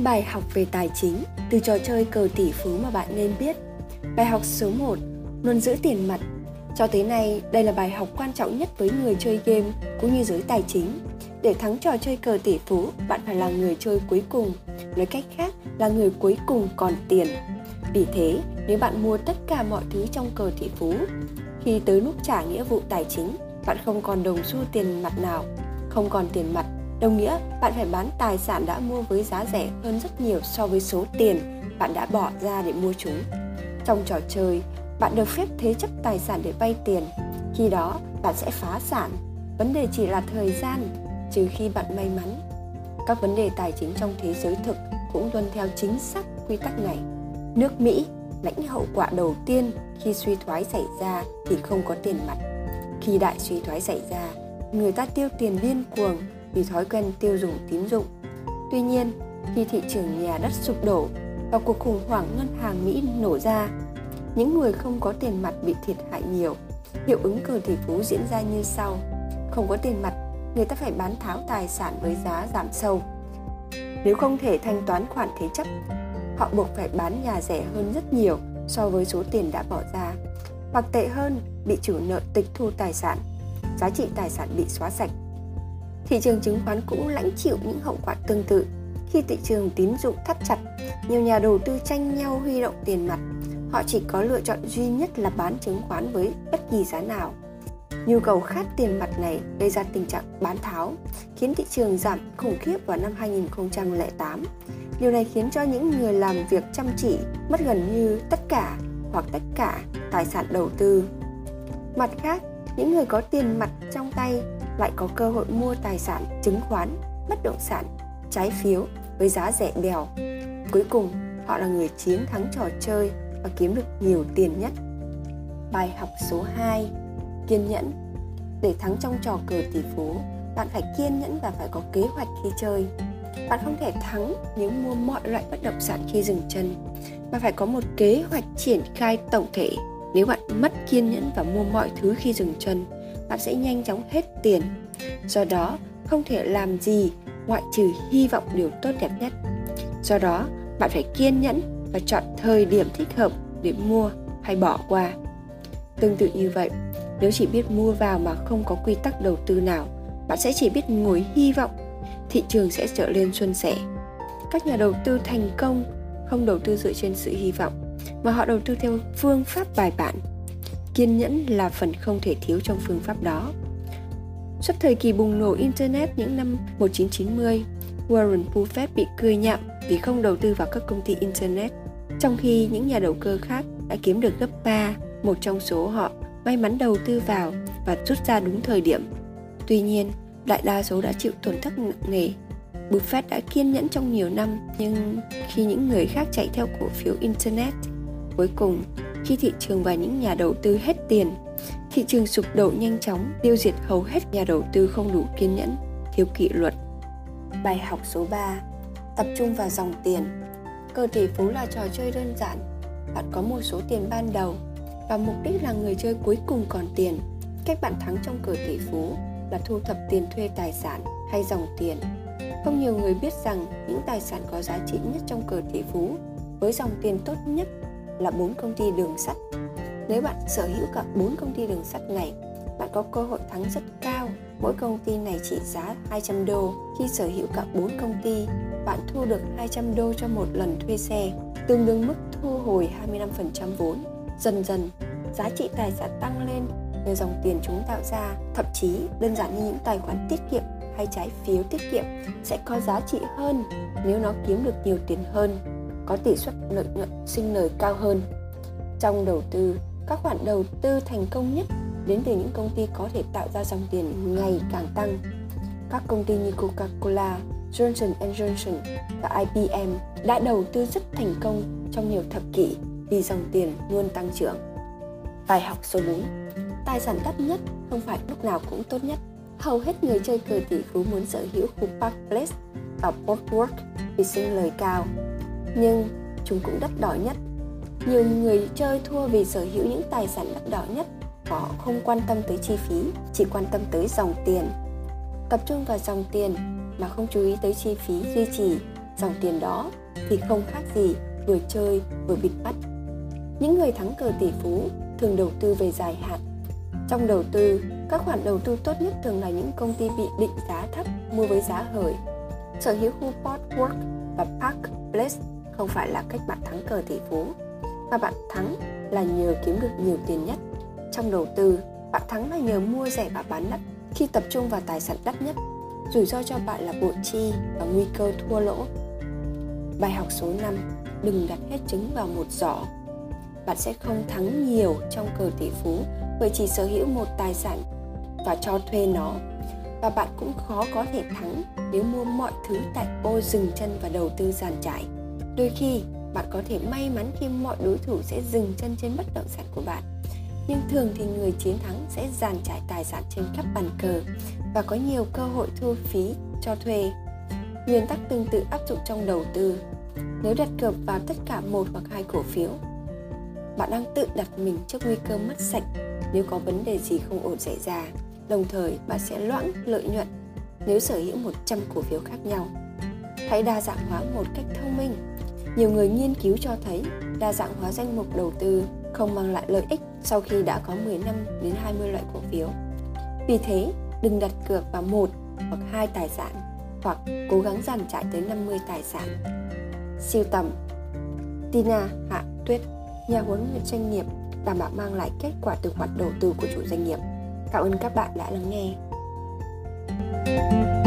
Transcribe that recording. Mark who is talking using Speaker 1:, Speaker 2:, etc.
Speaker 1: 5 bài học về tài chính từ trò chơi cờ tỷ phú mà bạn nên biết. Bài học số 1, luôn giữ tiền mặt. Cho tới nay, đây là bài học quan trọng nhất với người chơi game cũng như giới tài chính. Để thắng trò chơi cờ tỷ phú, bạn phải là người chơi cuối cùng, nói cách khác là người cuối cùng còn tiền. Vì thế, nếu bạn mua tất cả mọi thứ trong cờ tỷ phú, khi tới lúc trả nghĩa vụ tài chính, bạn không còn đồng xu tiền mặt nào, không còn tiền mặt đồng nghĩa bạn phải bán tài sản đã mua với giá rẻ hơn rất nhiều so với số tiền bạn đã bỏ ra để mua chúng. Trong trò chơi, bạn được phép thế chấp tài sản để vay tiền. Khi đó, bạn sẽ phá sản. Vấn đề chỉ là thời gian, trừ khi bạn may mắn. Các vấn đề tài chính trong thế giới thực cũng tuân theo chính xác quy tắc này. Nước Mỹ lãnh hậu quả đầu tiên khi suy thoái xảy ra thì không có tiền mặt. Khi đại suy thoái xảy ra, người ta tiêu tiền điên cuồng vì thói quen tiêu dùng tín dụng. Tuy nhiên, khi thị trường nhà đất sụp đổ và cuộc khủng hoảng ngân hàng Mỹ nổ ra, những người không có tiền mặt bị thiệt hại nhiều. Hiệu ứng cờ tỷ phú diễn ra như sau. Không có tiền mặt, người ta phải bán tháo tài sản với giá giảm sâu. Nếu không thể thanh toán khoản thế chấp, họ buộc phải bán nhà rẻ hơn rất nhiều so với số tiền đã bỏ ra. Hoặc tệ hơn, bị chủ nợ tịch thu tài sản, giá trị tài sản bị xóa sạch thị trường chứng khoán cũng lãnh chịu những hậu quả tương tự. Khi thị trường tín dụng thắt chặt, nhiều nhà đầu tư tranh nhau huy động tiền mặt. Họ chỉ có lựa chọn duy nhất là bán chứng khoán với bất kỳ giá nào. Nhu cầu khát tiền mặt này gây ra tình trạng bán tháo, khiến thị trường giảm khủng khiếp vào năm 2008. Điều này khiến cho những người làm việc chăm chỉ mất gần như tất cả hoặc tất cả tài sản đầu tư. Mặt khác, những người có tiền mặt trong tay lại có cơ hội mua tài sản chứng khoán, bất động sản, trái phiếu với giá rẻ bèo. Cuối cùng, họ là người chiến thắng trò chơi và kiếm được nhiều tiền nhất. Bài học số 2 Kiên nhẫn Để thắng trong trò cờ tỷ phú, bạn phải kiên nhẫn và phải có kế hoạch khi chơi. Bạn không thể thắng nếu mua mọi loại bất động sản khi dừng chân, mà phải có một kế hoạch triển khai tổng thể. Nếu bạn mất kiên nhẫn và mua mọi thứ khi dừng chân, bạn sẽ nhanh chóng hết tiền. Do đó, không thể làm gì ngoại trừ hy vọng điều tốt đẹp nhất. Do đó, bạn phải kiên nhẫn và chọn thời điểm thích hợp để mua hay bỏ qua. Tương tự như vậy, nếu chỉ biết mua vào mà không có quy tắc đầu tư nào, bạn sẽ chỉ biết ngồi hy vọng thị trường sẽ trở lên xuân sẻ. Các nhà đầu tư thành công không đầu tư dựa trên sự hy vọng, mà họ đầu tư theo phương pháp bài bản kiên nhẫn là phần không thể thiếu trong phương pháp đó. Suốt thời kỳ bùng nổ Internet những năm 1990, Warren Buffett bị cười nhạo vì không đầu tư vào các công ty Internet, trong khi những nhà đầu cơ khác đã kiếm được gấp 3, một trong số họ may mắn đầu tư vào và rút ra đúng thời điểm. Tuy nhiên, đại đa số đã chịu tổn thất nặng nề. Buffett đã kiên nhẫn trong nhiều năm, nhưng khi những người khác chạy theo cổ phiếu Internet, cuối cùng khi thị trường và những nhà đầu tư hết tiền, thị trường sụp đổ nhanh chóng, tiêu diệt hầu hết nhà đầu tư không đủ kiên nhẫn, thiếu kỷ luật. Bài học số 3 Tập trung vào dòng tiền. Cờ tỷ phú là trò chơi đơn giản Bạn có một số tiền ban đầu Và mục đích là người chơi cuối cùng còn tiền. Cách bạn thắng trong cờ tỷ phú là thu thập tiền thuê tài sản hay dòng tiền. Không nhiều người biết rằng những tài sản có giá trị nhất trong cờ tỷ phú với dòng tiền tốt nhất là bốn công ty đường sắt. Nếu bạn sở hữu cả bốn công ty đường sắt này, bạn có cơ hội thắng rất cao. Mỗi công ty này trị giá 200 đô. Khi sở hữu cả bốn công ty, bạn thu được 200 đô cho một lần thuê xe, tương đương mức thu hồi 25% vốn. Dần dần, giá trị tài sản tăng lên nhờ dòng tiền chúng tạo ra. Thậm chí, đơn giản như những tài khoản tiết kiệm hay trái phiếu tiết kiệm sẽ có giá trị hơn nếu nó kiếm được nhiều tiền hơn có tỷ suất lợi nhuận sinh lời cao hơn. Trong đầu tư, các khoản đầu tư thành công nhất đến từ những công ty có thể tạo ra dòng tiền ngày càng tăng. Các công ty như Coca-Cola, Johnson Johnson và IBM đã đầu tư rất thành công trong nhiều thập kỷ vì dòng tiền luôn tăng trưởng. Bài học số 4 Tài sản đắt nhất không phải lúc nào cũng tốt nhất. Hầu hết người chơi cờ tỷ phú muốn sở hữu khu Park Place và Boardwalk vì sinh lời cao nhưng chúng cũng đắt đỏ nhất. Nhiều người chơi thua vì sở hữu những tài sản đắt đỏ nhất, họ không quan tâm tới chi phí, chỉ quan tâm tới dòng tiền. Tập trung vào dòng tiền mà không chú ý tới chi phí duy trì Dòng tiền đó thì không khác gì vừa chơi vừa bịt mắt. Những người thắng cờ tỷ phú thường đầu tư về dài hạn. Trong đầu tư, các khoản đầu tư tốt nhất thường là những công ty bị định giá thấp mua với giá hời. Sở hữu khu Port Work và Park Place không phải là cách bạn thắng cờ tỷ phú, mà bạn thắng là nhờ kiếm được nhiều tiền nhất. Trong đầu tư, bạn thắng là nhờ mua rẻ và bán đắt khi tập trung vào tài sản đắt nhất. Rủi ro cho bạn là bộ chi và nguy cơ thua lỗ. Bài học số 5 Đừng đặt hết trứng vào một giỏ Bạn sẽ không thắng nhiều trong cờ tỷ phú bởi chỉ sở hữu một tài sản và cho thuê nó và bạn cũng khó có thể thắng nếu mua mọi thứ tại ô dừng chân và đầu tư giàn trải. Đôi khi, bạn có thể may mắn khi mọi đối thủ sẽ dừng chân trên bất động sản của bạn. Nhưng thường thì người chiến thắng sẽ giàn trải tài sản trên khắp bàn cờ và có nhiều cơ hội thu phí cho thuê. Nguyên tắc tương tự áp dụng trong đầu tư. Nếu đặt cược vào tất cả một hoặc hai cổ phiếu, bạn đang tự đặt mình trước nguy cơ mất sạch nếu có vấn đề gì không ổn xảy ra đồng thời bạn sẽ loãng lợi nhuận nếu sở hữu 100 cổ phiếu khác nhau. Hãy đa dạng hóa một cách thông minh. Nhiều người nghiên cứu cho thấy đa dạng hóa danh mục đầu tư không mang lại lợi ích sau khi đã có 10 năm đến 20 loại cổ phiếu. Vì thế, đừng đặt cược vào một hoặc hai tài sản hoặc cố gắng dàn trải tới 50 tài sản. Siêu tầm Tina Hạ Tuyết, nhà huấn luyện doanh nghiệp đảm bảo mang lại kết quả từ hoạt đầu tư của chủ doanh nghiệp. Cảm ơn các bạn đã lắng nghe. thank you